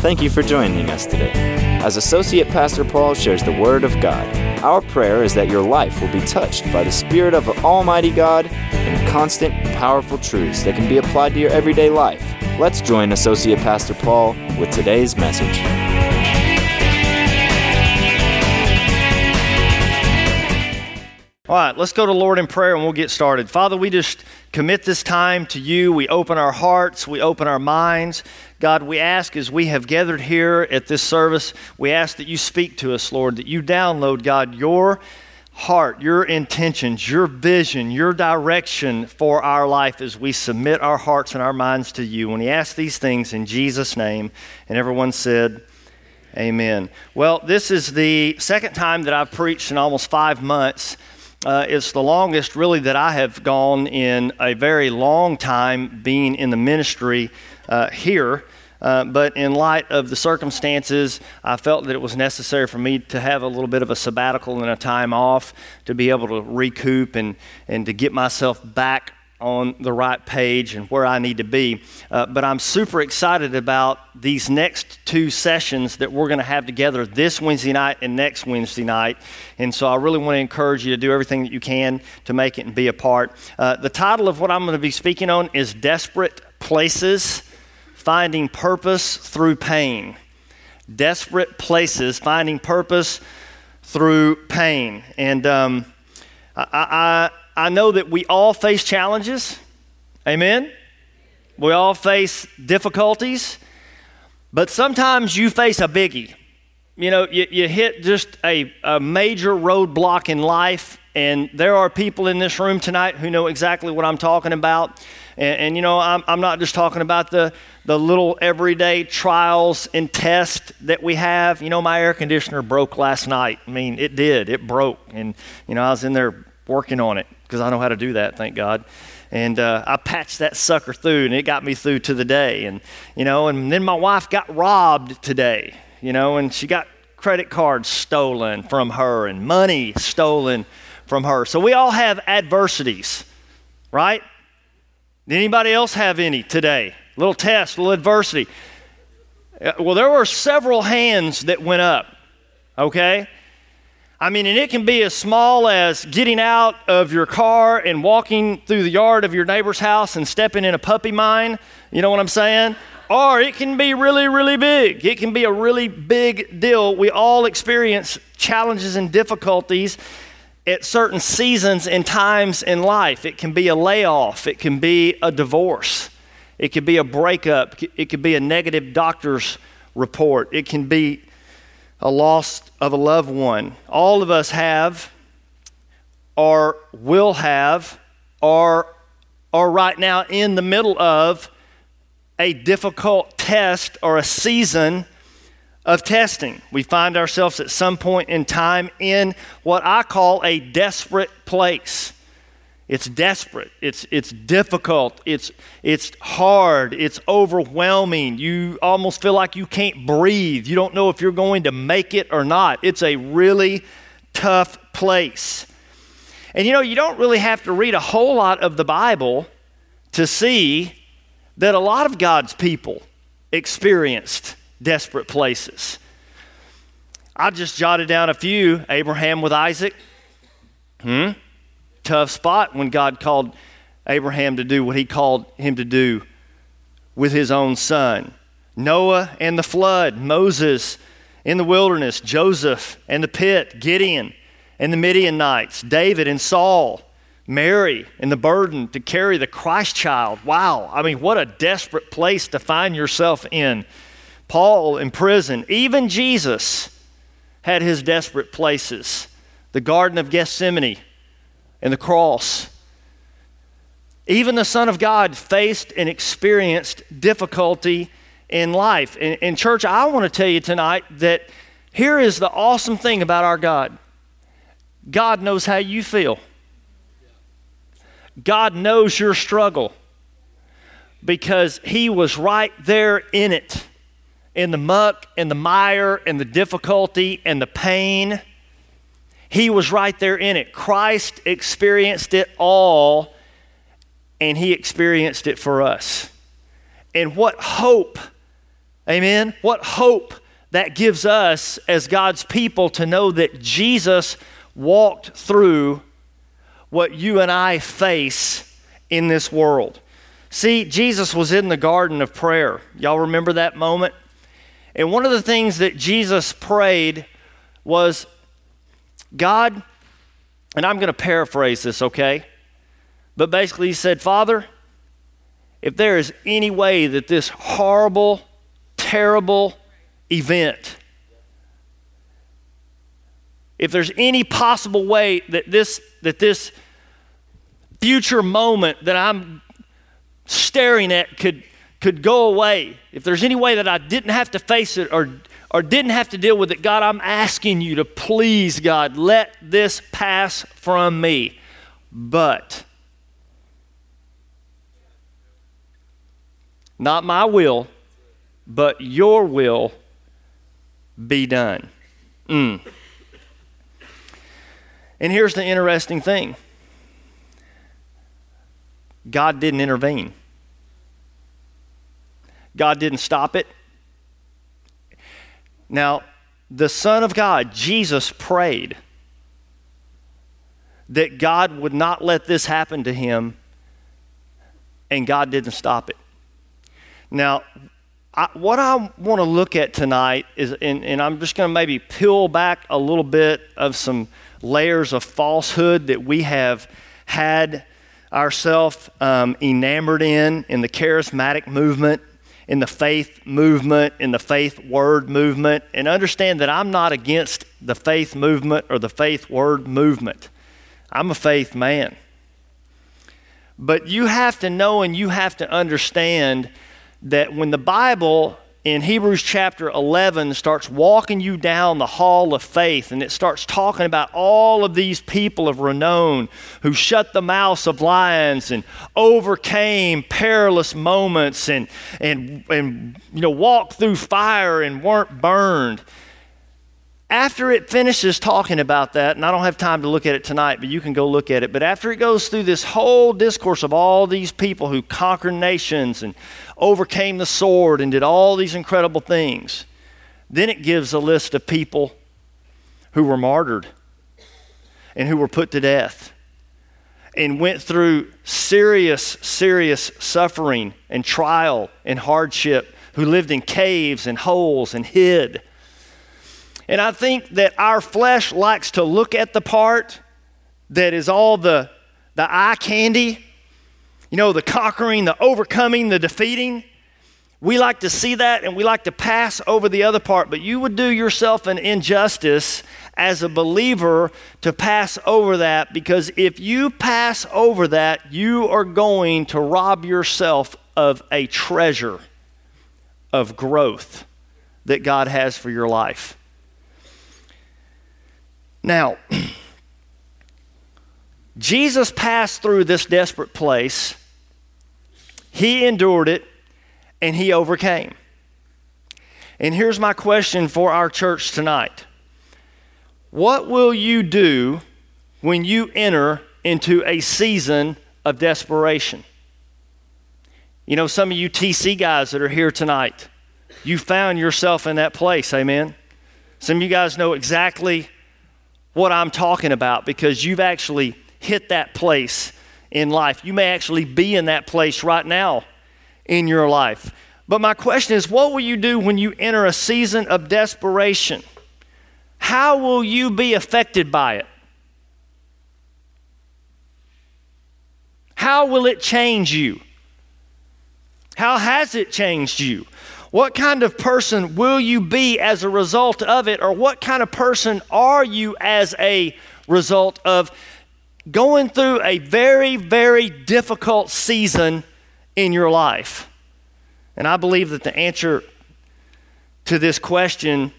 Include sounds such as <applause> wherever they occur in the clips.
Thank you for joining us today. As Associate Pastor Paul shares the Word of God, our prayer is that your life will be touched by the Spirit of Almighty God and constant, powerful truths that can be applied to your everyday life. Let's join Associate Pastor Paul with today's message. All right, let's go to Lord in prayer and we'll get started. Father, we just commit this time to you. We open our hearts, we open our minds. God, we ask as we have gathered here at this service, we ask that you speak to us, Lord, that you download, God, your heart, your intentions, your vision, your direction for our life as we submit our hearts and our minds to you. When we ask these things in Jesus' name, and everyone said, Amen. Well, this is the second time that I've preached in almost five months. Uh, it's the longest, really, that I have gone in a very long time being in the ministry uh, here. Uh, but in light of the circumstances, I felt that it was necessary for me to have a little bit of a sabbatical and a time off to be able to recoup and, and to get myself back on the right page and where I need to be. Uh, but I'm super excited about these next two sessions that we're going to have together this Wednesday night and next Wednesday night. And so I really want to encourage you to do everything that you can to make it and be a part. Uh, the title of what I'm going to be speaking on is Desperate Places Finding Purpose Through Pain. Desperate Places Finding Purpose Through Pain. And um, I, I I know that we all face challenges. Amen? We all face difficulties. But sometimes you face a biggie. You know, you, you hit just a, a major roadblock in life, and there are people in this room tonight who know exactly what I'm talking about. And, and, you know, I'm, I'm not just talking about the, the little everyday trials and tests that we have. You know, my air conditioner broke last night. I mean, it did, it broke. And, you know, I was in there working on it because I know how to do that, thank God. And uh, I patched that sucker through, and it got me through to the day. And, you know, and then my wife got robbed today, you know, and she got credit cards stolen from her and money stolen from her. So we all have adversities, right? Did anybody else have any today? Little test, little adversity. Uh, well, there were several hands that went up, okay? I mean, and it can be as small as getting out of your car and walking through the yard of your neighbor's house and stepping in a puppy mine. You know what I'm saying? Or it can be really, really big. It can be a really big deal. We all experience challenges and difficulties at certain seasons and times in life. It can be a layoff, it can be a divorce, it could be a breakup, it could be a negative doctor's report, it can be a loss of a loved one. All of us have, or will have, or are right now in the middle of a difficult test or a season of testing. We find ourselves at some point in time in what I call a desperate place. It's desperate. It's, it's difficult. It's, it's hard. It's overwhelming. You almost feel like you can't breathe. You don't know if you're going to make it or not. It's a really tough place. And you know, you don't really have to read a whole lot of the Bible to see that a lot of God's people experienced desperate places. I just jotted down a few Abraham with Isaac. Hmm? Tough spot when God called Abraham to do what he called him to do with his own son. Noah and the flood, Moses in the wilderness, Joseph and the pit, Gideon and the Midianites, David and Saul, Mary and the burden to carry the Christ child. Wow, I mean, what a desperate place to find yourself in. Paul in prison, even Jesus had his desperate places. The Garden of Gethsemane, and the cross. Even the Son of God faced and experienced difficulty in life. In, in church, I want to tell you tonight that here is the awesome thing about our God God knows how you feel, God knows your struggle because He was right there in it, in the muck and the mire and the difficulty and the pain. He was right there in it. Christ experienced it all, and He experienced it for us. And what hope, Amen. What hope that gives us as God's people to know that Jesus walked through what you and I face in this world. See, Jesus was in the garden of prayer. Y'all remember that moment? And one of the things that Jesus prayed was, God, and I'm going to paraphrase this, okay? But basically, he said, Father, if there is any way that this horrible, terrible event, if there's any possible way that this, that this future moment that I'm staring at could, could go away, if there's any way that I didn't have to face it or, or didn't have to deal with it, God, I'm asking you to please, God, let this pass from me. But, not my will, but your will be done. Mm. And here's the interesting thing God didn't intervene, God didn't stop it. Now, the Son of God, Jesus, prayed that God would not let this happen to him, and God didn't stop it. Now, I, what I want to look at tonight is, and, and I'm just going to maybe peel back a little bit of some layers of falsehood that we have had ourselves um, enamored in, in the charismatic movement, in the faith movement, in the faith word movement, and understand that I'm not against the faith movement or the faith word movement. I'm a faith man. But you have to know and you have to understand that when the Bible in Hebrews chapter 11 starts walking you down the hall of faith and it starts talking about all of these people of renown who shut the mouths of lions and overcame perilous moments and, and, and you know, walked through fire and weren't burned after it finishes talking about that, and I don't have time to look at it tonight, but you can go look at it. But after it goes through this whole discourse of all these people who conquered nations and overcame the sword and did all these incredible things, then it gives a list of people who were martyred and who were put to death and went through serious, serious suffering and trial and hardship, who lived in caves and holes and hid and I think that our flesh likes to look at the part that is all the, the eye candy, you know, the conquering, the overcoming, the defeating. We like to see that and we like to pass over the other part, but you would do yourself an injustice as a believer to pass over that because if you pass over that, you are going to rob yourself of a treasure of growth that God has for your life. Now, <clears throat> Jesus passed through this desperate place, he endured it, and he overcame. And here's my question for our church tonight What will you do when you enter into a season of desperation? You know, some of you TC guys that are here tonight, you found yourself in that place, amen? Some of you guys know exactly what I'm talking about because you've actually hit that place in life. You may actually be in that place right now in your life. But my question is what will you do when you enter a season of desperation? How will you be affected by it? How will it change you? How has it changed you? What kind of person will you be as a result of it? Or what kind of person are you as a result of going through a very, very difficult season in your life? And I believe that the answer to this question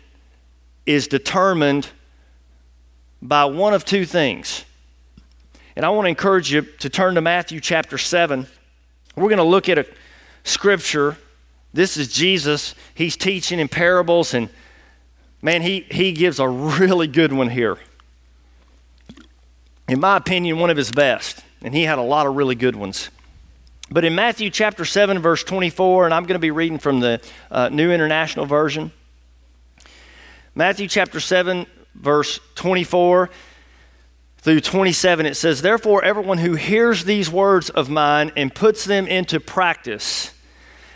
is determined by one of two things. And I want to encourage you to turn to Matthew chapter 7. We're going to look at a scripture this is Jesus. He's teaching in parables, and man, he, he gives a really good one here. In my opinion, one of his best. And he had a lot of really good ones. But in Matthew chapter 7, verse 24, and I'm going to be reading from the uh, New International Version. Matthew chapter 7, verse 24 through 27, it says, Therefore, everyone who hears these words of mine and puts them into practice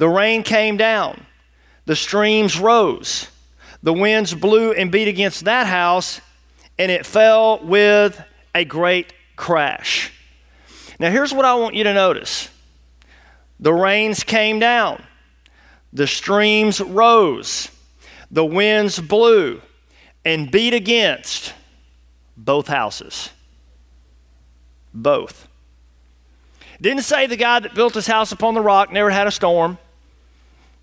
The rain came down, the streams rose, the winds blew and beat against that house, and it fell with a great crash. Now, here's what I want you to notice the rains came down, the streams rose, the winds blew and beat against both houses. Both. Didn't say the guy that built his house upon the rock never had a storm.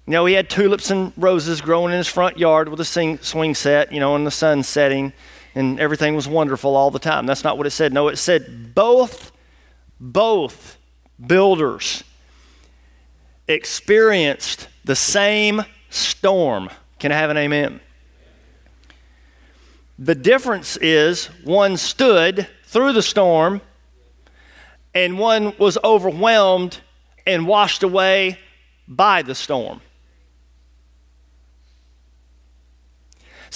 You know, he had tulips and roses growing in his front yard with a sing, swing set, you know, and the sun setting, and everything was wonderful all the time. That's not what it said. No, it said both, both builders experienced the same storm. Can I have an amen? The difference is one stood through the storm and one was overwhelmed and washed away by the storm.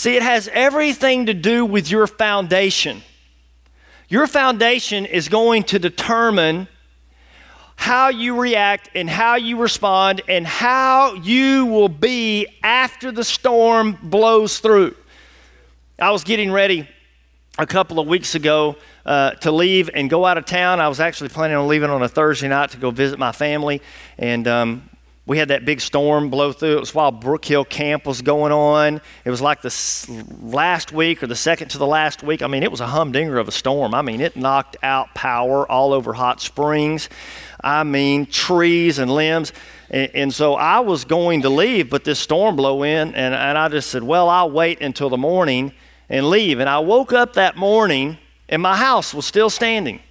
See, it has everything to do with your foundation. Your foundation is going to determine how you react and how you respond and how you will be after the storm blows through. I was getting ready a couple of weeks ago uh, to leave and go out of town. I was actually planning on leaving on a Thursday night to go visit my family, and um, we had that big storm blow through. It was while Brook Hill Camp was going on. It was like the last week or the second to the last week. I mean, it was a humdinger of a storm. I mean, it knocked out power all over Hot Springs. I mean, trees and limbs. And, and so I was going to leave, but this storm blew in, and, and I just said, Well, I'll wait until the morning and leave. And I woke up that morning, and my house was still standing.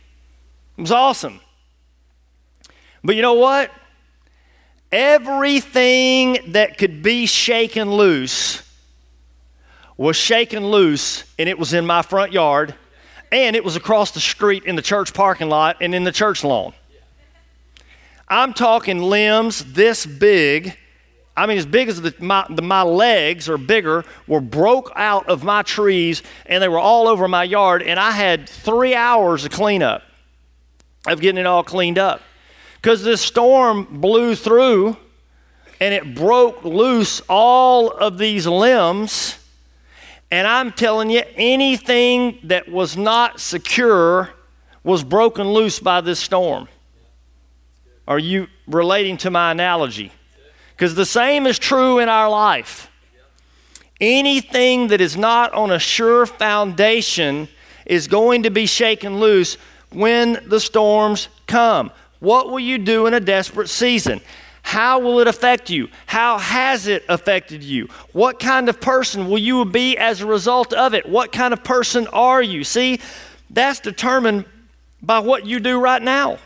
It was awesome. But you know what? Everything that could be shaken loose was shaken loose, and it was in my front yard, and it was across the street in the church parking lot and in the church lawn. I'm talking limbs this big. I mean, as big as the, my, the, my legs or bigger were broke out of my trees and they were all over my yard. And I had three hours of cleanup, of getting it all cleaned up because this storm blew through and it broke loose all of these limbs. And I'm telling you, anything that was not secure was broken loose by this storm. Are you relating to my analogy? Because the same is true in our life. Anything that is not on a sure foundation is going to be shaken loose when the storms come. What will you do in a desperate season? How will it affect you? How has it affected you? What kind of person will you be as a result of it? What kind of person are you? See, that's determined by what you do right now.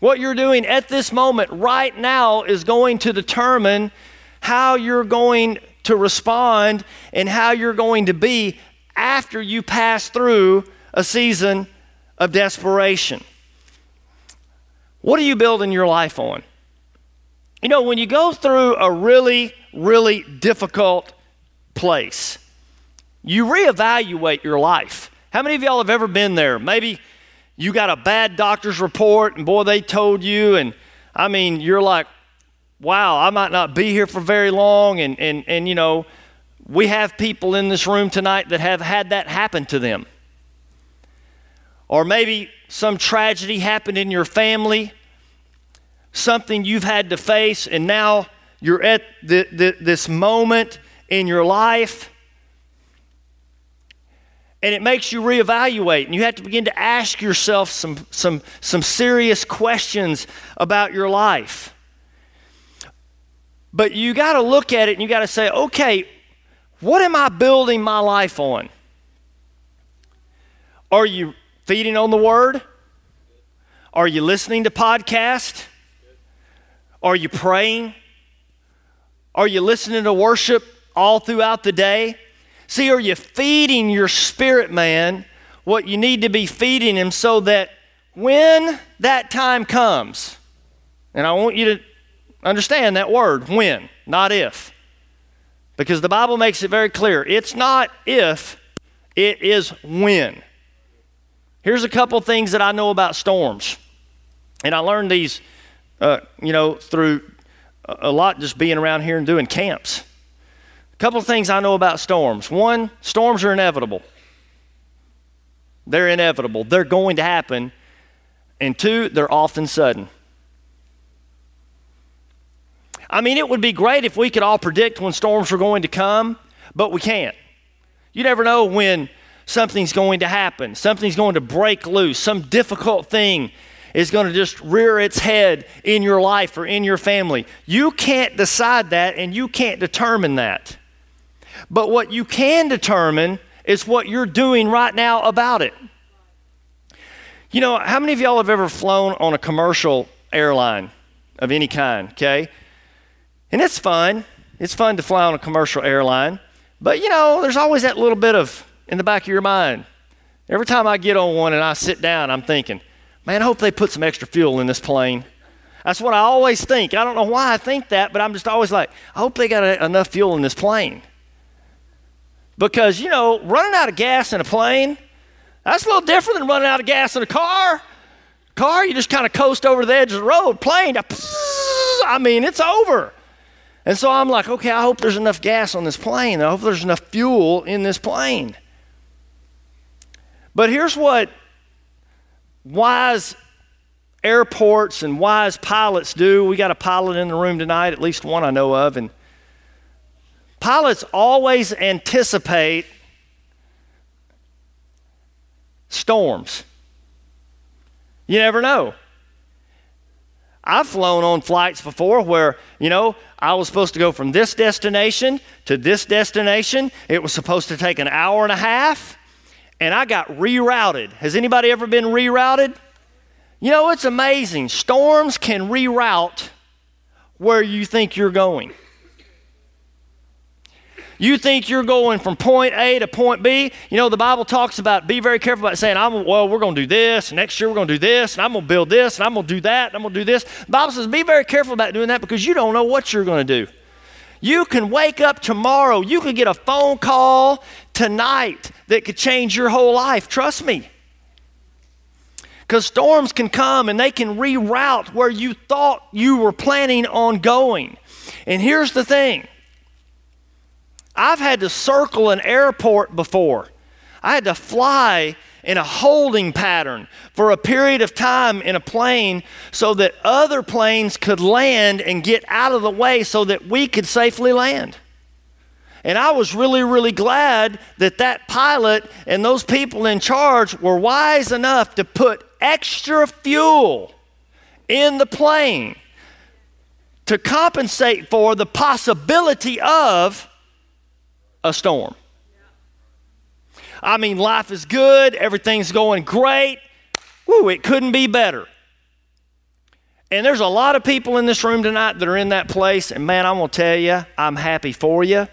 What you're doing at this moment, right now, is going to determine how you're going to respond and how you're going to be after you pass through a season of desperation. What are you building your life on? You know, when you go through a really, really difficult place, you reevaluate your life. How many of y'all have ever been there? Maybe you got a bad doctor's report, and boy, they told you, and I mean, you're like, wow, I might not be here for very long. And, and, and you know, we have people in this room tonight that have had that happen to them. Or maybe some tragedy happened in your family, something you've had to face, and now you're at the, the, this moment in your life. and it makes you reevaluate and you have to begin to ask yourself some, some, some serious questions about your life but you got to look at it and you got to say okay what am i building my life on are you feeding on the word? Are you listening to podcast? Are you praying? Are you listening to worship all throughout the day? See, are you feeding your spirit man what you need to be feeding him so that when that time comes, and I want you to understand that word, when, not if. Because the Bible makes it very clear. It's not if, it is when. Here's a couple things that I know about storms. And I learned these, uh, you know, through a lot just being around here and doing camps A couple things I know about storms. One, storms are inevitable. They're inevitable. They're going to happen. And two, they're often sudden. I mean, it would be great if we could all predict when storms were going to come, but we can't. You never know when something's going to happen, something's going to break loose, some difficult thing is going to just rear its head in your life or in your family. You can't decide that and you can't determine that. But what you can determine is what you're doing right now about it. You know, how many of y'all have ever flown on a commercial airline of any kind, okay? And it's fun. It's fun to fly on a commercial airline. But, you know, there's always that little bit of in the back of your mind. Every time I get on one and I sit down, I'm thinking, man, I hope they put some extra fuel in this plane. That's what I always think. I don't know why I think that, but I'm just always like, I hope they got a, enough fuel in this plane. Because, you know, running out of gas in a plane, that's a little different than running out of gas in a car. Car, you just kind of coast over the edge of the road. Plane, I mean, it's over. And so I'm like, okay, I hope there's enough gas on this plane. I hope there's enough fuel in this plane. But here's what wise airports and wise pilots do. We got a pilot in the room tonight, at least one I know of, and Pilots always anticipate storms. You never know. I've flown on flights before where, you know, I was supposed to go from this destination to this destination. It was supposed to take an hour and a half, and I got rerouted. Has anybody ever been rerouted? You know, it's amazing. Storms can reroute where you think you're going. You think you're going from point A to point B. You know, the Bible talks about be very careful about saying, I'm, well, we're going to do this, next year we're going to do this, and I'm going to build this, and I'm going to do that, and I'm going to do this. The Bible says, be very careful about doing that because you don't know what you're going to do. You can wake up tomorrow, you could get a phone call tonight that could change your whole life. Trust me. Because storms can come and they can reroute where you thought you were planning on going. And here's the thing I've had to circle an airport before. I had to fly in a holding pattern for a period of time in a plane so that other planes could land and get out of the way so that we could safely land. And I was really, really glad that that pilot and those people in charge were wise enough to put extra fuel in the plane to compensate for the possibility of a storm. I mean, life is good, everything's going great. Woo, it couldn't be better. And there's a lot of people in this room tonight that are in that place, and man, I'm to tell you, I'm happy for you.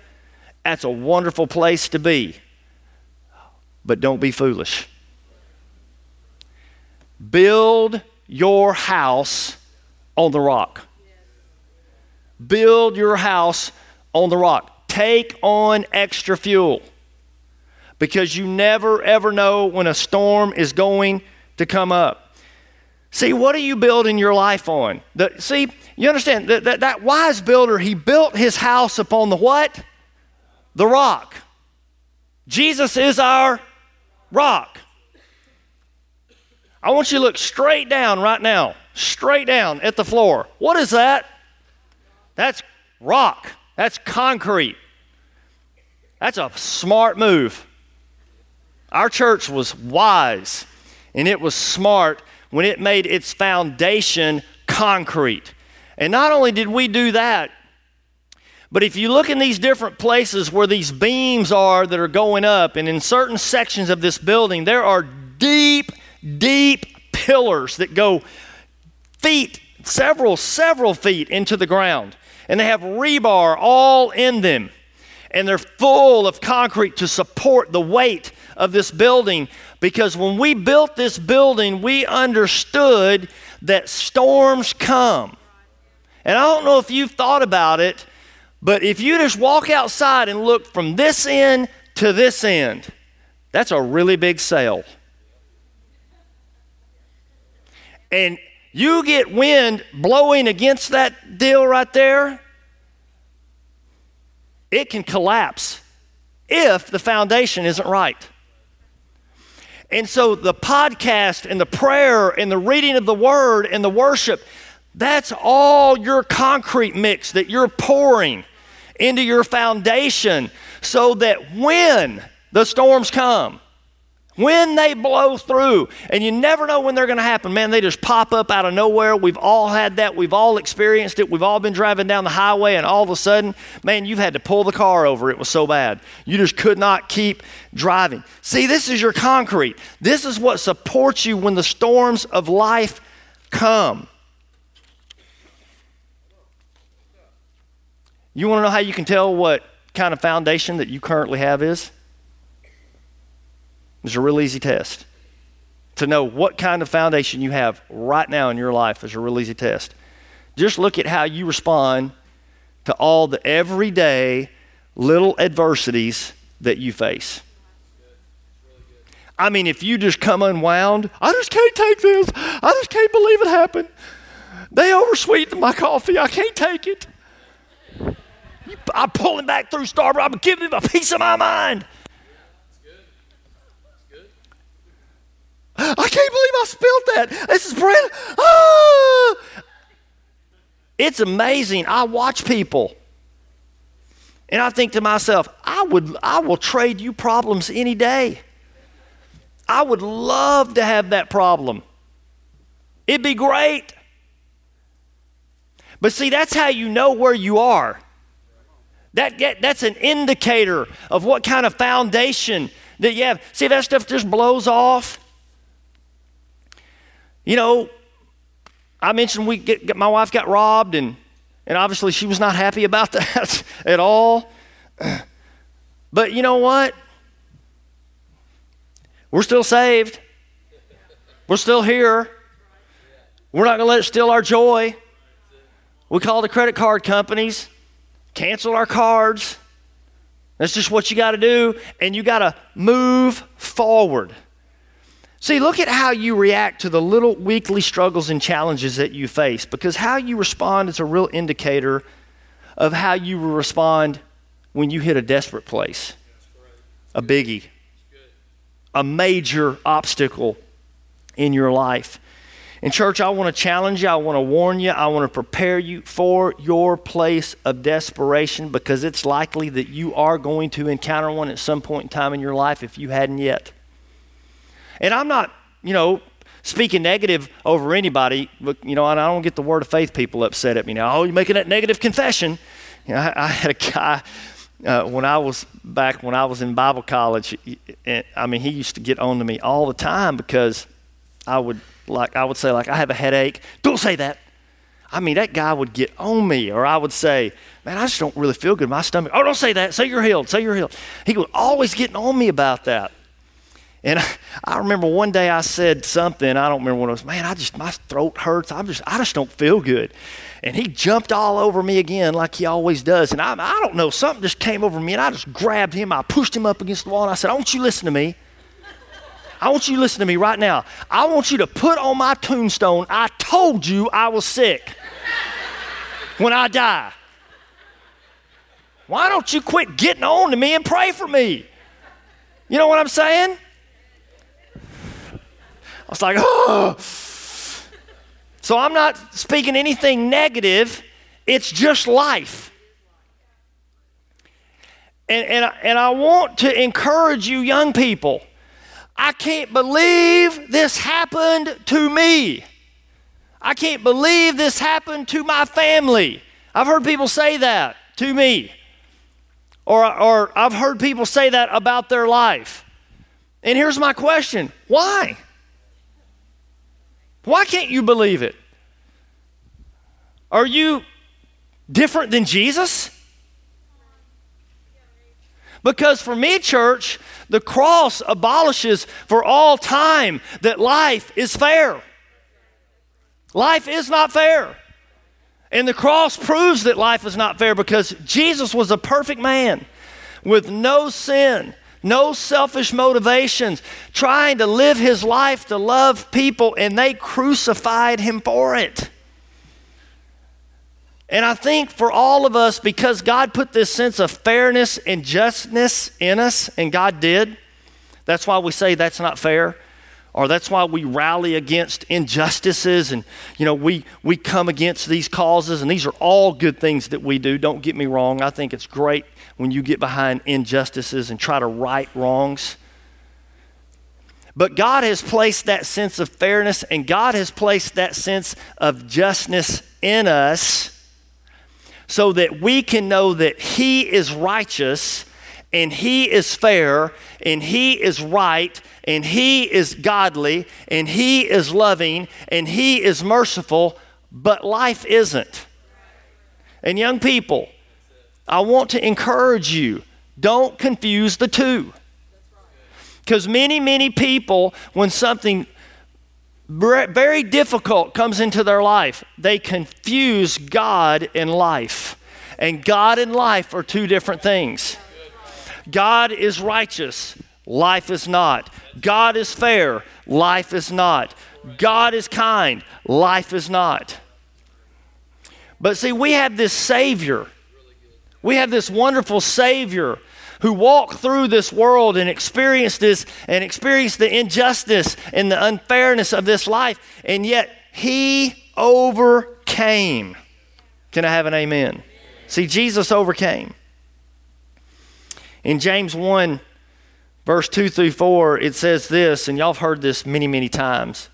That's a wonderful place to be. But don't be foolish. Build your house on the rock. Build your house on the rock take on extra fuel because you never ever know when a storm is going to come up. See, what are you building your life on? The, see, you understand that, that that wise builder, he built his house upon the what? The rock. Jesus is our rock. I want you to look straight down right now, straight down at the floor. What is that? That's rock. That's concrete. That's a smart move. Our church was wise and it was smart when it made its foundation concrete. And not only did we do that, but if you look in these different places where these beams are that are going up, and in certain sections of this building, there are deep, deep pillars that go feet, several, several feet into the ground. And they have rebar all in them. And they're full of concrete to support the weight of this building. Because when we built this building, we understood that storms come. And I don't know if you've thought about it, but if you just walk outside and look from this end to this end, that's a really big sail. And you get wind blowing against that deal right there, it can collapse if the foundation isn't right. And so the podcast and the prayer and the reading of the word and the worship, that's all your concrete mix that you're pouring into your foundation so that when the storms come, when they blow through, and you never know when they're going to happen, man, they just pop up out of nowhere. We've all had that. We've all experienced it. We've all been driving down the highway, and all of a sudden, man, you've had to pull the car over. It was so bad. You just could not keep driving. See, this is your concrete. This is what supports you when the storms of life come. You want to know how you can tell what kind of foundation that you currently have is? It's a real easy test. To know what kind of foundation you have right now in your life is a real easy test. Just look at how you respond to all the everyday little adversities that you face. I mean, if you just come unwound, I just can't take this. I just can't believe it happened. They oversweetened my coffee. I can't take it. I'm pulling back through Starbucks. I'm giving him a piece of my mind. I can't believe I spilled that. This is bread. Ah! It's amazing. I watch people. And I think to myself, I would I will trade you problems any day. I would love to have that problem. It'd be great. But see, that's how you know where you are. That, that's an indicator of what kind of foundation that you have. See, that stuff just blows off. You know, I mentioned we get, my wife got robbed, and, and obviously she was not happy about <laughs> that at all. <clears throat> But you know what? We're still saved. We're still here. We're not going to let it steal our joy. We call the credit card companies cancel our cards. That's just what you got to do, and you got to move forward. See, look at how you react to the little weekly struggles and challenges that you face, because how you respond is a real indicator of how you will respond when you hit a desperate place, a biggie, a major obstacle in your life. And, church, I want to challenge you. I want to warn you. I want to prepare you for your place of desperation because it's likely that you are going to encounter one at some point in time in your life if you hadn't yet. And I'm not, you know, speaking negative over anybody, but, you know, I don't get the word of faith people upset at me now. Oh, you're making that negative confession. You know, I, I had a guy. Uh, when I was back when I was in Bible college, and I mean, he used to get on to me all the time because I would like I would say like I have a headache. Don't say that. I mean, that guy would get on me, or I would say, Man, I just don't really feel good. My stomach. Oh, don't say that. Say you're healed. Say you're healed. He was always getting on me about that. And I, <laughs> I, remember one day I said something, I don't remember what it was, man, I just, my throat hurts. I'm just, I just don't feel good. And he jumped all over me again like he always does. And I, I don't know, something just came over me and I just grabbed him. I pushed him up against the wall and I said, want you listen to me. I want you to listen to me right now. I want you to put on my tombstone, I told you I was sick when I die. Why don't you quit getting on to me and pray for me? You know what I'm saying? I was like, oh. So I'm not speaking anything negative, it's just life. And, and, and I want to encourage you, young people I can't believe this happened to me. I can't believe this happened to my family. I've heard people say that to me. Or, or I've heard people say that about their life. And here's my question why? Why can't you believe it? Are you different than Jesus? Because for me, church, the cross abolishes for all time that life is fair. Life is not fair. And the cross proves that life is not fair because Jesus was a perfect man with no sin, no selfish motivations, trying to live his life to love people, and they crucified him for it. And I think for all of us, because God put this sense of fairness and justness in us, and God did, that's why we say that's not fair or that's why we rally against injustices and you know we we come against these causes and these are all good things that we do don't get me wrong. I think it's great when you get behind injustices and try to right wrongs. But god has placed that sense of fairness and god has placed that sense of justness in us so that we can know that he is righteous and he is fair and he is right and he is godly and he is loving and he is merciful, but life isn't. And young people, I want to encourage you don't confuse the two. Because many, many people, when something very difficult comes into their life, they confuse God and life. And God and life are two different things. God is righteous, life is not. God is fair, life is not. God is kind, life is not. But see, we have this Savior. We have this wonderful Savior who walked through this world and experienced this and experienced the injustice and the unfairness of this life, and yet He overcame. Can I have an amen? See, Jesus overcame. In James 1, verse 2 through 4, it says this, and y'all have heard this many, many times.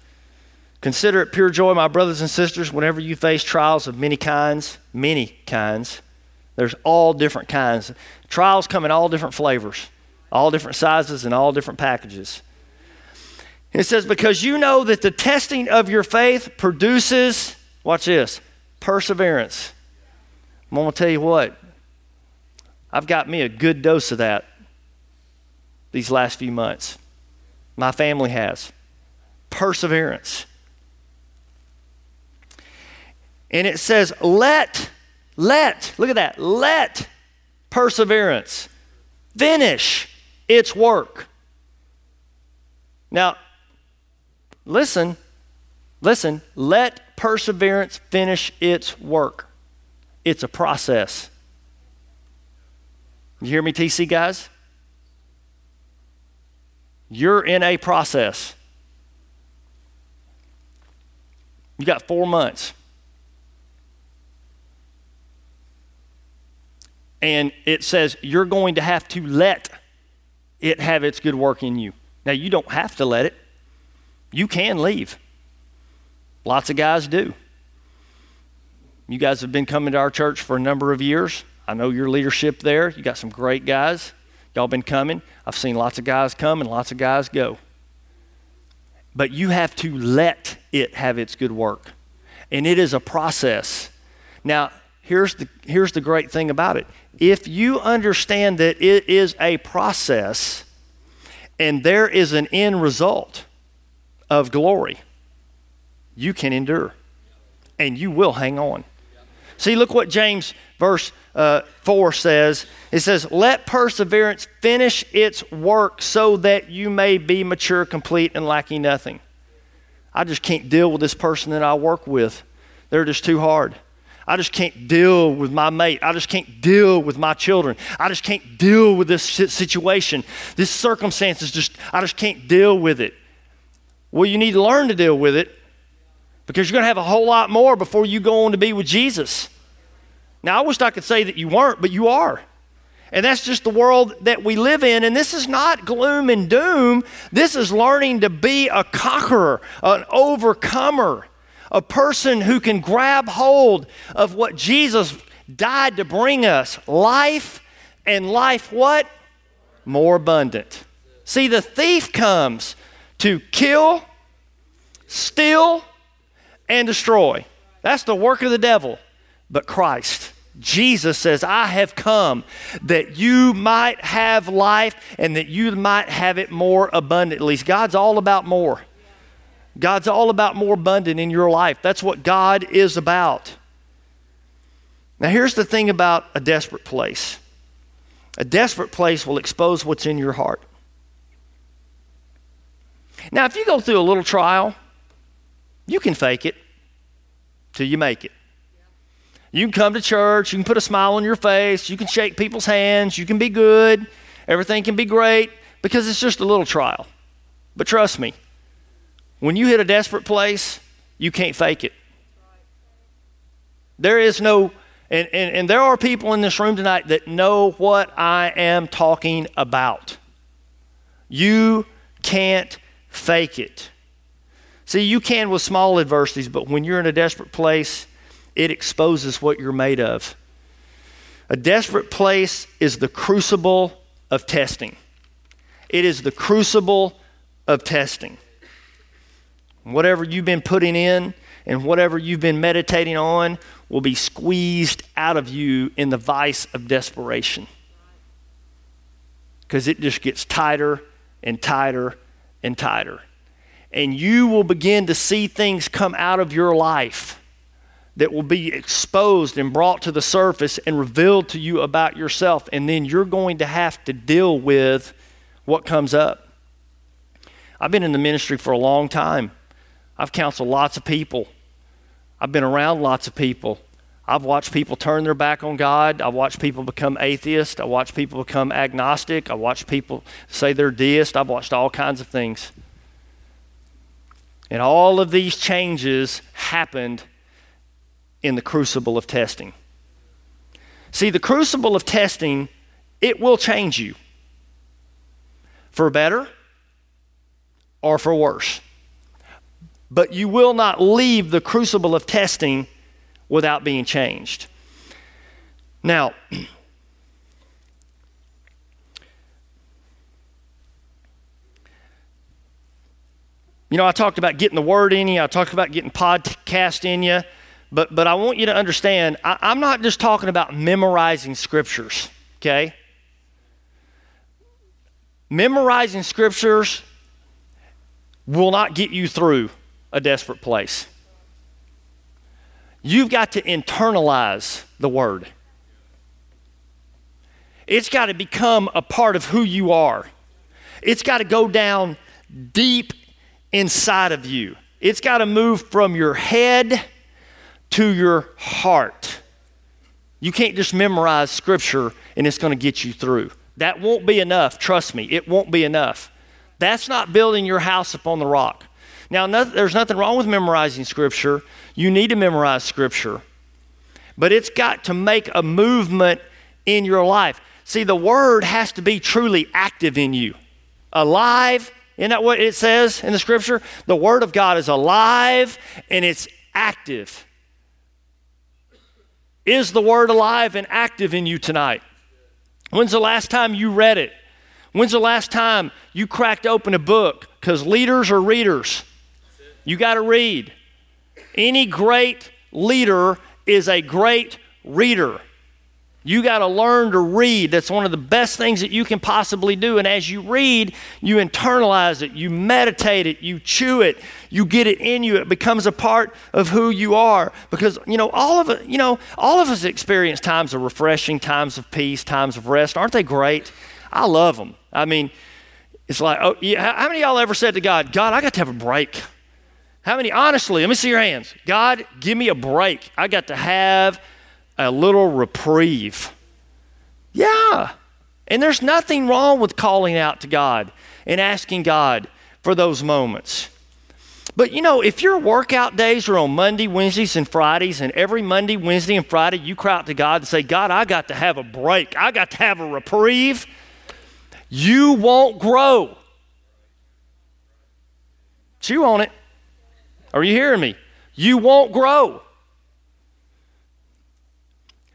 Consider it pure joy, my brothers and sisters, whenever you face trials of many kinds, many kinds. There's all different kinds. Trials come in all different flavors, all different sizes, and all different packages. It says, Because you know that the testing of your faith produces, watch this, perseverance. I'm going to tell you what, I've got me a good dose of that these last few months. My family has. Perseverance. And it says, let, let, look at that, let perseverance finish its work. Now, listen, listen, let perseverance finish its work. It's a process. You hear me, TC guys? You're in a process. You got four months. And it says you're going to have to let it have its good work in you. Now, you don't have to let it, you can leave. Lots of guys do. You guys have been coming to our church for a number of years. I know your leadership there. You got some great guys. Y'all been coming. I've seen lots of guys come and lots of guys go. But you have to let it have its good work. And it is a process. Now, here's the, here's the great thing about it. If you understand that it is a process and there is an end result of glory, you can endure and you will hang on. See, look what James verse uh, 4 says. It says, Let perseverance finish its work so that you may be mature, complete, and lacking nothing. I just can't deal with this person that I work with. They're just too hard. I just can't deal with my mate. I just can't deal with my children. I just can't deal with this situation. This circumstance is just, I just can't deal with it. Well, you need to learn to deal with it because you're going to have a whole lot more before you go on to be with Jesus. Now, I wish I could say that you weren't, but you are. And that's just the world that we live in. And this is not gloom and doom. This is learning to be a conqueror, an overcomer, a person who can grab hold of what Jesus died to bring us life and life what? More abundant. See, the thief comes to kill, steal, and destroy. That's the work of the devil. But Christ, Jesus says, I have come that you might have life and that you might have it more abundantly. God's all about more. God's all about more abundant in your life. That's what God is about. Now, here's the thing about a desperate place a desperate place will expose what's in your heart. Now, if you go through a little trial, you can fake it till you make it. You can come to church, you can put a smile on your face, you can shake people's hands, you can be good, everything can be great because it's just a little trial. But trust me, when you hit a desperate place, you can't fake it. There is no, and, and, and there are people in this room tonight that know what I am talking about. You can't fake it. See, you can with small adversities, but when you're in a desperate place, it exposes what you're made of. A desperate place is the crucible of testing. It is the crucible of testing. Whatever you've been putting in and whatever you've been meditating on will be squeezed out of you in the vice of desperation. Because it just gets tighter and tighter and tighter. And you will begin to see things come out of your life that will be exposed and brought to the surface and revealed to you about yourself. And then you're going to have to deal with what comes up. I've been in the ministry for a long time. I've counseled lots of people. I've been around lots of people. I've watched people turn their back on God. I've watched people become atheist. I watched people become agnostic. I watched people say they're deist. I've watched all kinds of things. And all of these changes happened in the crucible of testing. See, the crucible of testing, it will change you for better or for worse. But you will not leave the crucible of testing without being changed. Now, <clears throat> You know, I talked about getting the word in you, I talked about getting podcast in you. But, but I want you to understand, I, I'm not just talking about memorizing scriptures, okay? Memorizing scriptures will not get you through a desperate place. You've got to internalize the word. It's got to become a part of who you are. It's got to go down deep inside of you. It's got to move from your head to your heart. You can't just memorize scripture and it's going to get you through. That won't be enough. Trust me, it won't be enough. That's not building your house upon the rock. Now, no, there's nothing wrong with memorizing scripture. You need to memorize scripture. But it's got to make a movement in your life. See, the word has to be truly active in you, alive. Isn't that what it says in the scripture? The word of God is alive and it's active. Is the word alive and active in you tonight? When's the last time you read it? When's the last time you cracked open a book? Because leaders are readers. You got to read. Any great leader is a great reader. You got to learn to read. That's one of the best things that you can possibly do. And as you read, you internalize it, you meditate it, you chew it, you get it in you. It becomes a part of who you are. Because you know all of. You know all of us experience times of refreshing, times of peace, times of rest. Aren't they great? I love them. I mean, it's like, oh, yeah, how many y'all ever said to God, God, I got to have a break? How many, honestly, let me see your hands. God, give me a break. I got to have a little reprieve. Yeah. And there's nothing wrong with calling out to God and asking God for those moments. But you know, if your workout days are on Monday, Wednesdays, and Fridays, and every Monday, Wednesday, and Friday you cry out to God and say, God, I got to have a break, I got to have a reprieve, you won't grow. Chew on it. Are you hearing me? You won't grow.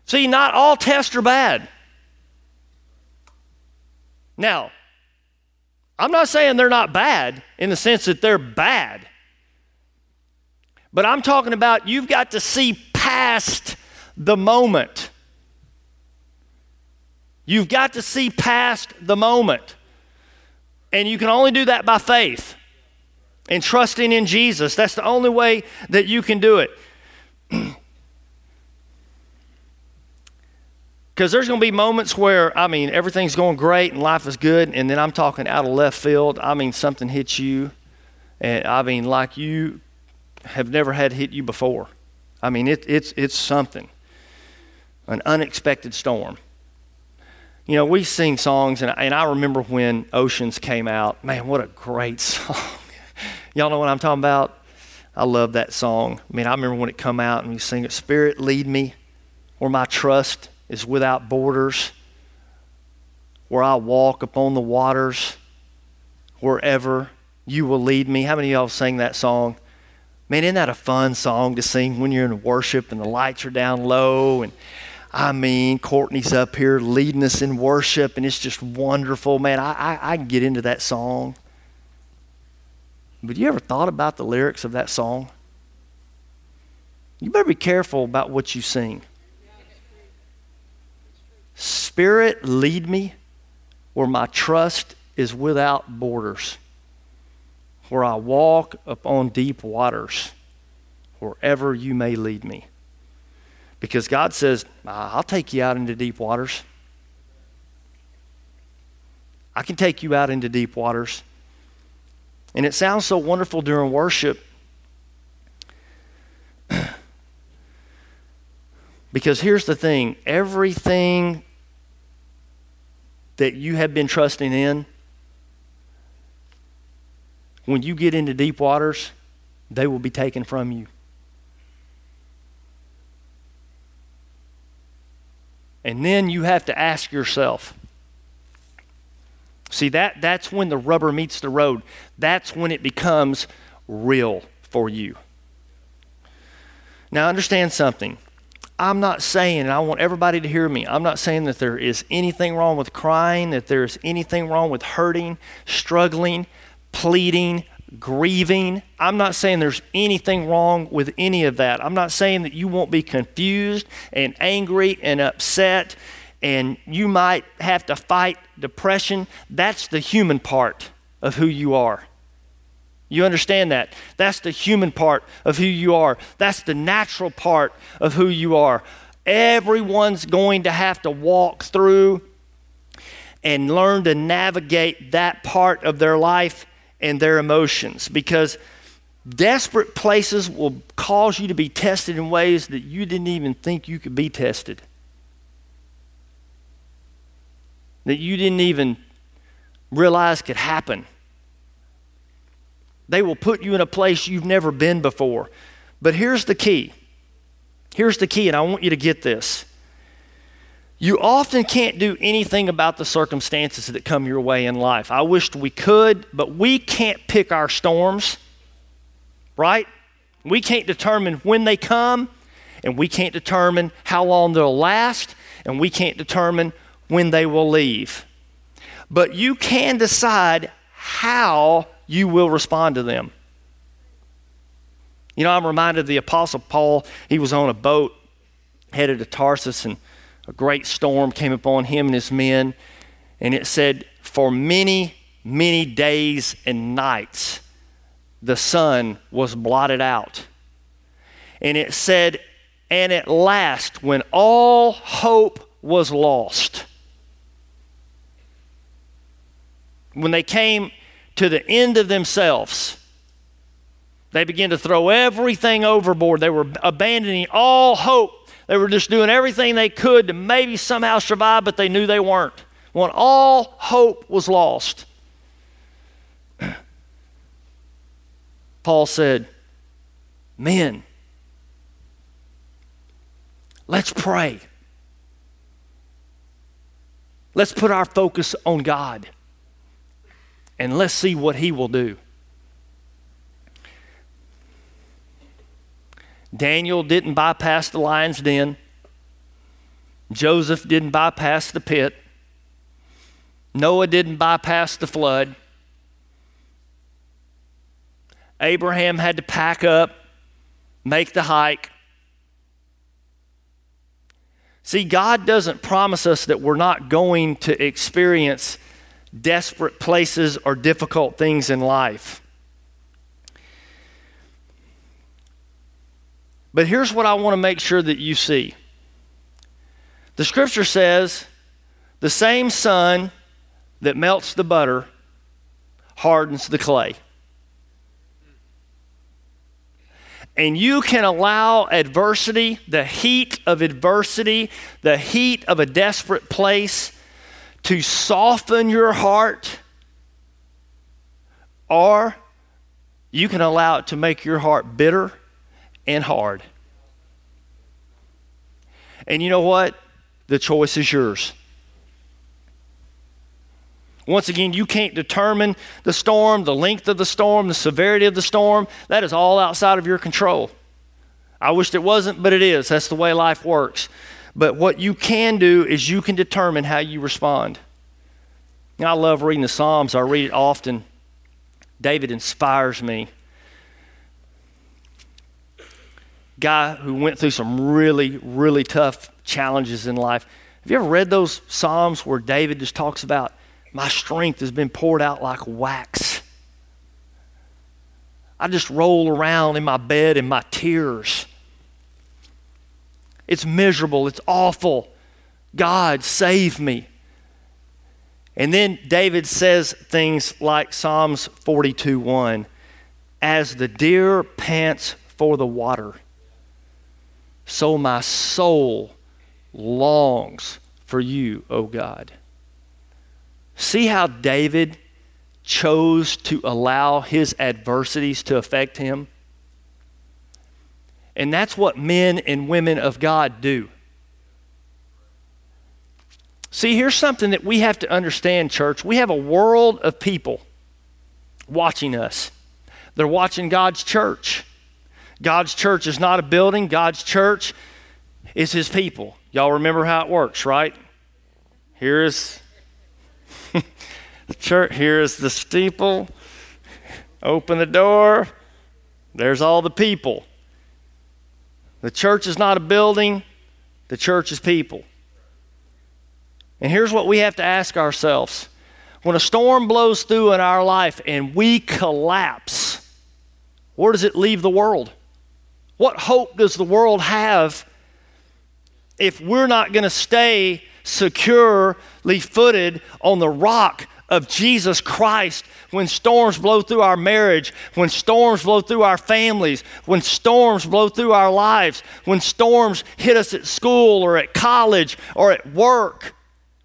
See, not all tests are bad. Now, I'm not saying they're not bad in the sense that they're bad. But I'm talking about you've got to see past the moment. You've got to see past the moment. And you can only do that by faith and trusting in Jesus. That's the only way that you can do it. <clears throat> Because there's going to be moments where, I mean, everything's going great and life is good, and then I'm talking out of left field. I mean, something hits you, and I mean, like you have never had hit you before. I mean, it, it's, it's something, an unexpected storm. You know, we sing songs, and, and I remember when Oceans came out. Man, what a great <laughs> song. Y'all know what I'm talking about? I love that song. I mean, I remember when it come out and we sing it, Spirit, lead me where my trust is without borders, where I walk upon the waters, wherever you will lead me. How many of y'all sing that song? Man, isn't that a fun song to sing when you're in worship and the lights are down low? And I mean, Courtney's up here leading us in worship, and it's just wonderful. Man, I, I, I get into that song. But you ever thought about the lyrics of that song? You better be careful about what you sing. Spirit, lead me where my trust is without borders, where I walk upon deep waters, wherever you may lead me. Because God says, I'll take you out into deep waters. I can take you out into deep waters. And it sounds so wonderful during worship <clears throat> because here's the thing everything that you have been trusting in, when you get into deep waters, they will be taken from you. And then you have to ask yourself. See that that's when the rubber meets the road. That's when it becomes real for you. Now understand something. I'm not saying, and I want everybody to hear me, I'm not saying that there is anything wrong with crying, that there is anything wrong with hurting, struggling, pleading, grieving. I'm not saying there's anything wrong with any of that. I'm not saying that you won't be confused and angry and upset and you might have to fight depression. That's the human part of who you are. You understand that? That's the human part of who you are. That's the natural part of who you are. Everyone's going to have to walk through and learn to navigate that part of their life and their emotions because desperate places will cause you to be tested in ways that you didn't even think you could be tested. That you didn't even realize could happen. They will put you in a place you've never been before. But here's the key. Here's the key, and I want you to get this. You often can't do anything about the circumstances that come your way in life. I wished we could, but we can't pick our storms, right? We can't determine when they come, and we can't determine how long they'll last, and we can't determine when they will leave. But you can decide how you will respond to them. You know, I'm reminded of the Apostle Paul. He was on a boat headed to Tarsus, and a great storm came upon him and his men. And it said, For many, many days and nights, the sun was blotted out. And it said, And at last, when all hope was lost, when they came to the end of themselves. They began to throw everything overboard. They were abandoning all hope. They were just doing everything they could to maybe somehow survive, but they knew they weren't. When all hope was lost, <clears throat> Paul said, Men, let's pray. Let's put our focus on God and let's see what He will do. Daniel didn't bypass the lion's den. Joseph didn't bypass the pit. Noah didn't bypass the flood. Abraham had to pack up, make the hike. See, God doesn't promise us that we're not going to experience desperate places or difficult things in life. But here's what I want to make sure that you see. The scripture says, the same sun that melts the butter hardens the clay. And you can allow adversity, the heat of adversity, the heat of a desperate place, to soften your heart, or you can allow it to make your heart bitter and hard. And you know what? The choice is yours. Once again, you can't determine the storm, the length of the storm, the severity of the storm. That is all outside of your control. I wished it wasn't, but it is. That's the way life works. But what you can do is you can determine how you respond. I love reading the Psalms, I read it often. David inspires me. Guy who went through some really, really tough challenges in life. Have you ever read those Psalms where David just talks about my strength has been poured out like wax. I just roll around in my bed in my tears. It's miserable. It's awful. God, save me. And then David says things like Psalms 42 1 As the deer pants for the water, so my soul longs for you, O God. See how David chose to allow his adversities to affect him? And that's what men and women of God do. See, here's something that we have to understand, church. We have a world of people watching us. They're watching God's church. God's church is not a building, God's church is his people. Y'all remember how it works, right? Here is <laughs> the church, here is the steeple. Open the door. There's all the people. The church is not a building, the church is people. And here's what we have to ask ourselves when a storm blows through in our life and we collapse, where does it leave the world? What hope does the world have if we're not going to stay securely footed on the rock of Jesus Christ when storms blow through our marriage, when storms blow through our families, when storms blow through our lives, when storms hit us at school or at college or at work.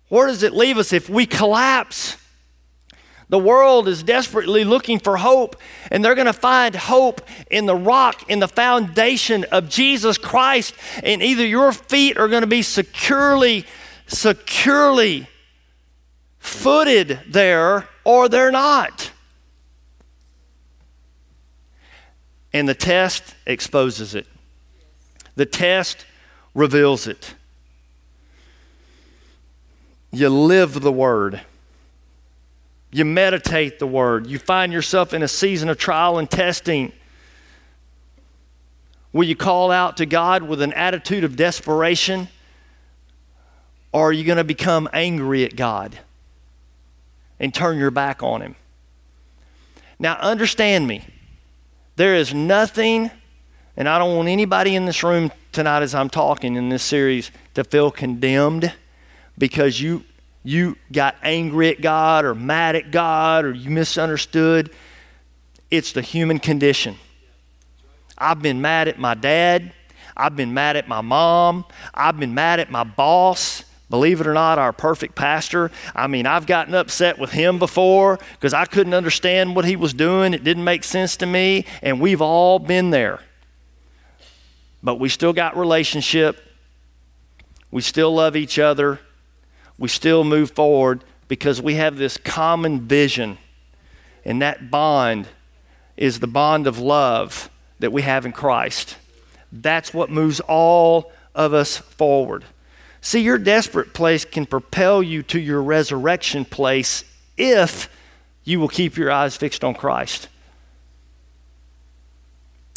Where does it leave us if we collapse? The world is desperately looking for hope, and they're going to find hope in the rock, in the foundation of Jesus Christ. And either your feet are going to be securely securely footed there or they're not. And the test exposes it, the test reveals it. You live the word. You meditate the word. You find yourself in a season of trial and testing. Will you call out to God with an attitude of desperation? Or are you going to become angry at God and turn your back on Him? Now, understand me. There is nothing, and I don't want anybody in this room tonight as I'm talking in this series to feel condemned because you you got angry at God or mad at God or you misunderstood. It's the human condition. I've been mad at my dad. I've been mad at my mom. I've been mad at my boss Believe it or not, our perfect pastor, I mean, I've gotten upset with him before because I couldn't understand what he was doing. It didn't make sense to me, and we've all been there. But we still got relationship. We still love each other. We still move forward because we have this common vision. And that bond is the bond of love that we have in Christ. That's what moves all of us forward. See, your desperate place can propel you to your resurrection place if you will keep your eyes fixed on Christ.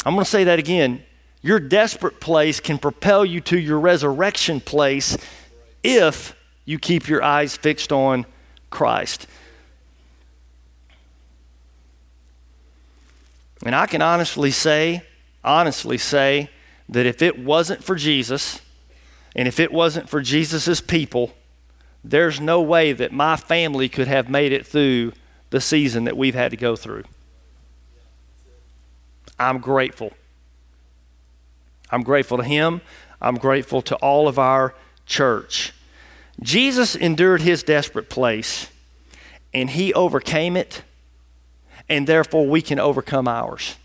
I'm going to say that again. Your desperate place can propel you to your resurrection place if you keep your eyes fixed on Christ. And I can honestly say, honestly say, that if it wasn't for Jesus and if it wasn't for Jesus' people, there's no way that my family could have made it through the season that we've had to go through. I'm grateful. I'm grateful to him. I'm grateful to all of our church. Jesus endured his desperate place and he overcame it, and therefore we can overcome ours.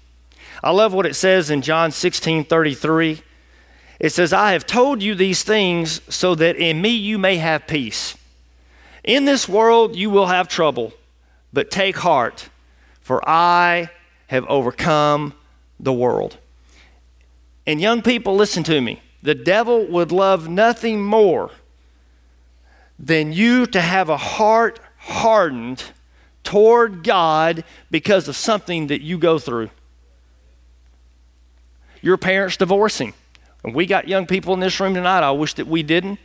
I love what it says in John 16 33. It says, I have told you these things so that in me you may have peace. In this world you will have trouble, but take heart, for I have overcome the world. And young people, listen to me. The devil would love nothing more than you to have a heart hardened toward God because of something that you go through your parents divorcing. And we got young people in this room tonight, I wish that we didn't,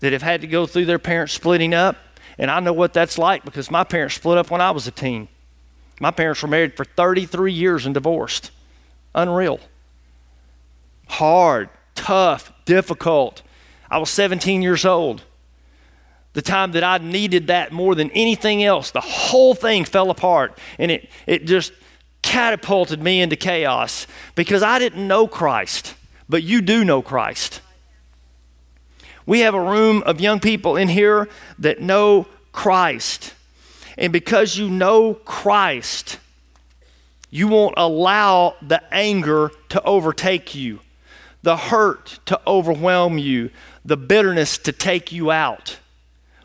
that have had to go through their parents splitting up. And I know what that's like because my parents split up when I was a teen. My parents were married for 33 years and divorced. Unreal. Hard, tough, difficult. I was 17 years old. The time that I needed that more than anything else, the whole thing fell apart. And it, it just catapulted me into chaos because I didn't know Christ, but you do know Christ. We have a room of young people in here that know Christ. And because you know Christ, you won't allow the anger to overtake you, the hurt to overwhelm you, the bitterness to take you out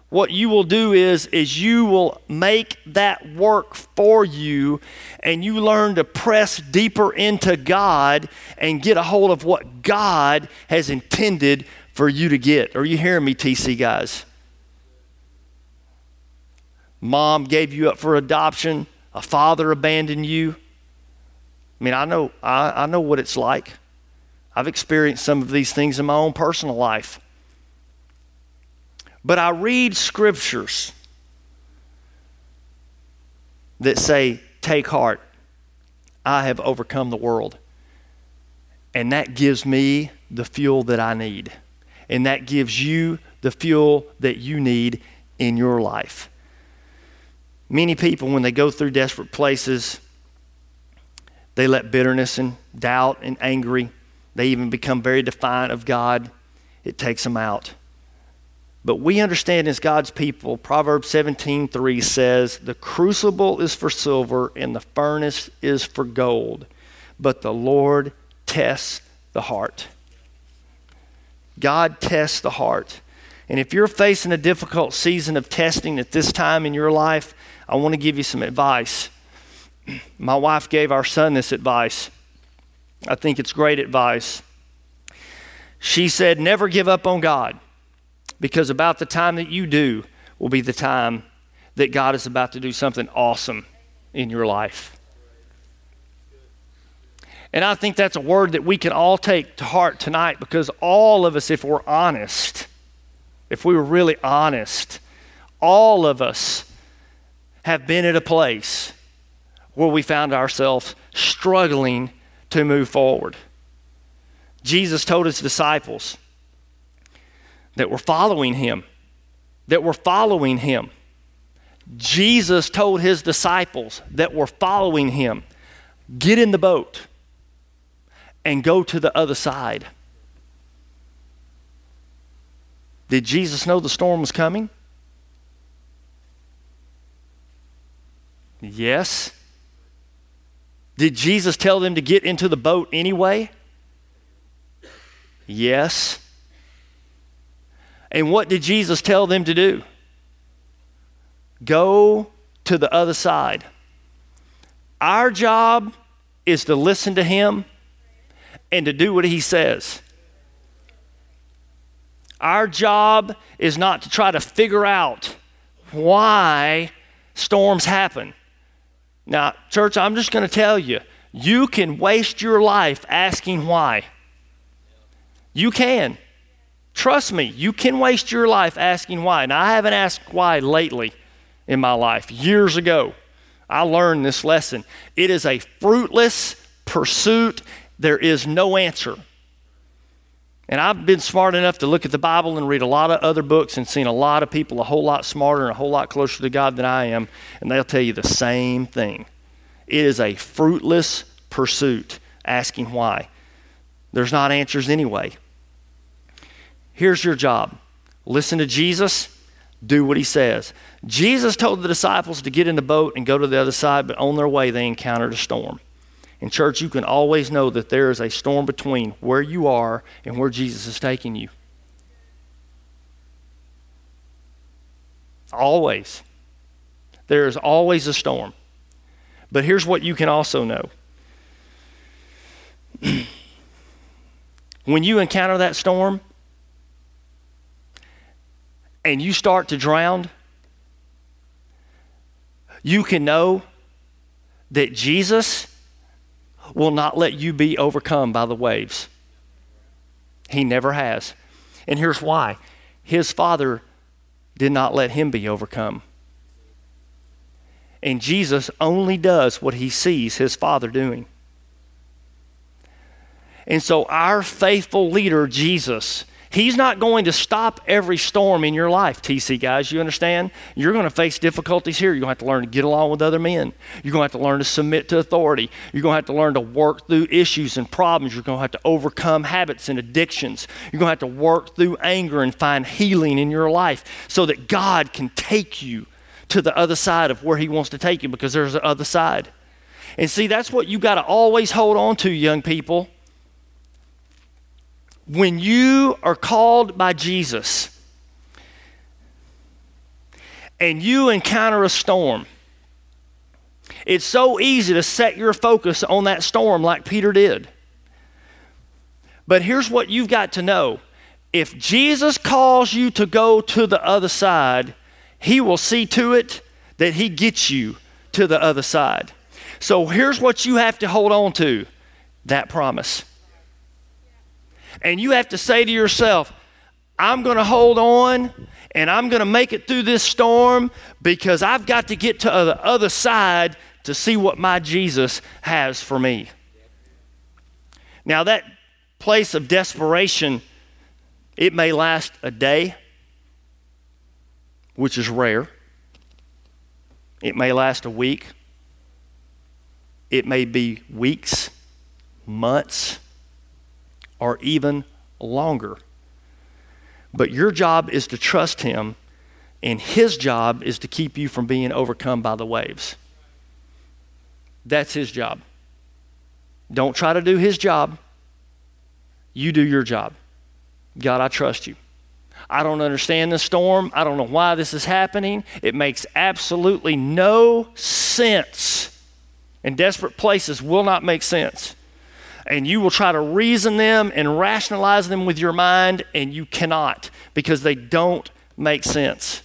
what you will do is is you will make that work for you and you learn to press deeper into God and get a hold of what God has intended for you to get. Are you hearing me TC guys? Mom gave you up for adoption, a father abandoned you. I mean, I know I, I know what it's like. I've experienced some of these things in my own personal life. But I read scriptures that say, Take heart, I have overcome the world. And that gives me the fuel that I need. And that gives you the fuel that you need in your life. Many people, when they go through desperate places, they let bitterness and doubt and angry, they even become very defiant of God. It takes them out. But we understand as God's people, Proverbs 17:3 says, "The crucible is for silver and the furnace is for gold, but the Lord tests the heart." God tests the heart. And if you're facing a difficult season of testing at this time in your life, I want to give you some advice. <clears throat> My wife gave our son this advice. I think it's great advice. She said, Never give up on God because about the time that you do will be the time that God is about to do something awesome in your life. And I think that's a word that we can all take to heart tonight because all of us, if we're honest, if we were really honest, all of us have been at a place where we found ourselves struggling to move forward. Jesus told his disciples, that were following him, that were following him. Jesus told his disciples that were following him, get in the boat and go to the other side. Did Jesus know the storm was coming? Yes. Did Jesus tell them to get into the boat anyway? Yes. And what did Jesus tell them to do? Go to the other side. Our job is to listen to Him and to do what He says. Our job is not to try to figure out why storms happen. Now, church, I'm just going to tell you you can waste your life asking why. You can. Trust me, you can waste your life asking why. Now, I haven't asked why lately in my life. Years ago, I learned this lesson. It is a fruitless pursuit, there is no answer. And I've been smart enough to look at the Bible and read a lot of other books and seen a lot of people a whole lot smarter and a whole lot closer to God than I am, and they'll tell you the same thing. It is a fruitless pursuit, asking why. There's not answers anyway. Here's your job listen to Jesus, do what he says. Jesus told the disciples to get in the boat and go to the other side, but on their way, they encountered a storm. In church, you can always know that there is a storm between where you are and where Jesus is taking you. Always. There is always a storm. But here's what you can also know <clears throat> when you encounter that storm and you start to drown, you can know that Jesus will not let you be overcome by the waves. He never has. And here's why His Father did not let him be overcome. And Jesus only does what he sees his Father doing. And so, our faithful leader, Jesus, He's not going to stop every storm in your life, TC guys. You understand? You're going to face difficulties here. You're going to have to learn to get along with other men. You're going to have to learn to submit to authority. You're going to have to learn to work through issues and problems. You're going to have to overcome habits and addictions. You're going to have to work through anger and find healing in your life so that God can take you to the other side of where He wants to take you because there's the other side. And see, that's what you got to always hold on to, young people when you are called by Jesus and you encounter a storm, it's so easy to set your focus on that storm like Peter did. But here's what you've got to know if Jesus calls you to go to the other side, he will see to it that he gets you to the other side. So here's what you have to hold on to that promise. And you have to say to yourself, I'm going to hold on and I'm going to make it through this storm because I've got to get to the other side to see what my Jesus has for me. Now, that place of desperation, it may last a day, which is rare. It may last a week. It may be weeks, months or even longer. But your job is to trust Him, and His job is to keep you from being overcome by the waves. That's His job. Don't try to do His job. You do your job. God, I trust you. I don't understand the storm. I don't know why this is happening. It makes absolutely no sense. And desperate places will not make sense and you will try to reason them and rationalize them with your mind, and you cannot because they don't make sense.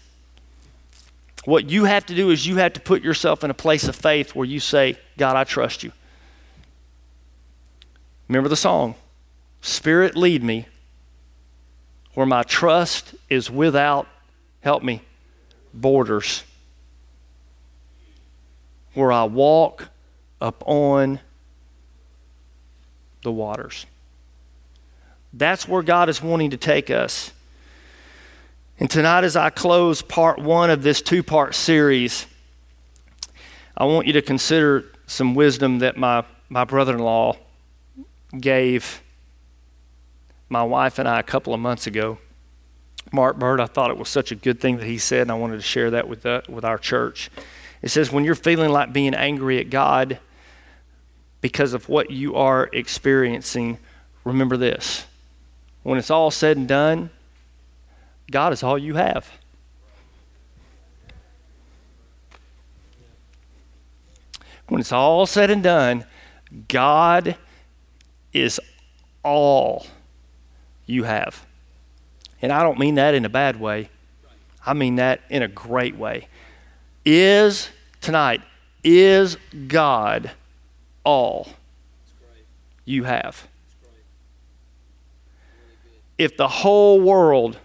What you have to do is you have to put yourself in a place of faith where you say, God, I trust you. Remember the song, Spirit, lead me where my trust is without, help me, borders. Where I walk up on the waters. That's where God is wanting to take us. And tonight, as I close part one of this two part series, I want you to consider some wisdom that my, my brother in law gave my wife and I a couple of months ago Mark Bird. I thought it was such a good thing that he said, and I wanted to share that with, the, with our church. It says, when you're feeling like being angry at God because of what you are experiencing, remember this. When it's all said and done, God is all you have. When it's all said and done, God is all you have. And I don't mean that in a bad way, I mean that in a great way. Is tonight, is God all you have? If the whole world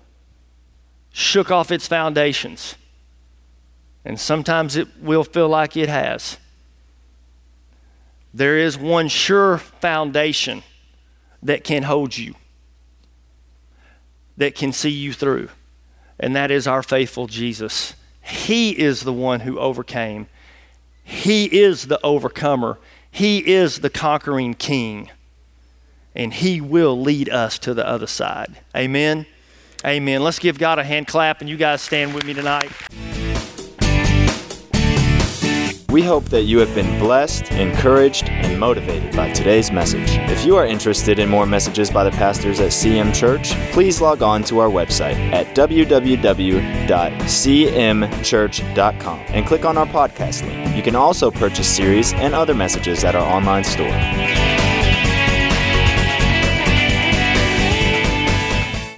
shook off its foundations, and sometimes it will feel like it has, there is one sure foundation that can hold you, that can see you through, and that is our faithful Jesus. He is the one who overcame, He is the overcomer, He is the conquering king, and He will lead us to the other side. Amen. Amen. Let's give God a hand clap, and you guys stand with me tonight. We hope that you have been blessed, encouraged, and motivated by today's message. If you are interested in more messages by the pastors at CM Church, please log on to our website at www.cmchurch.com and click on our podcast link. You can also purchase series and other messages at our online store.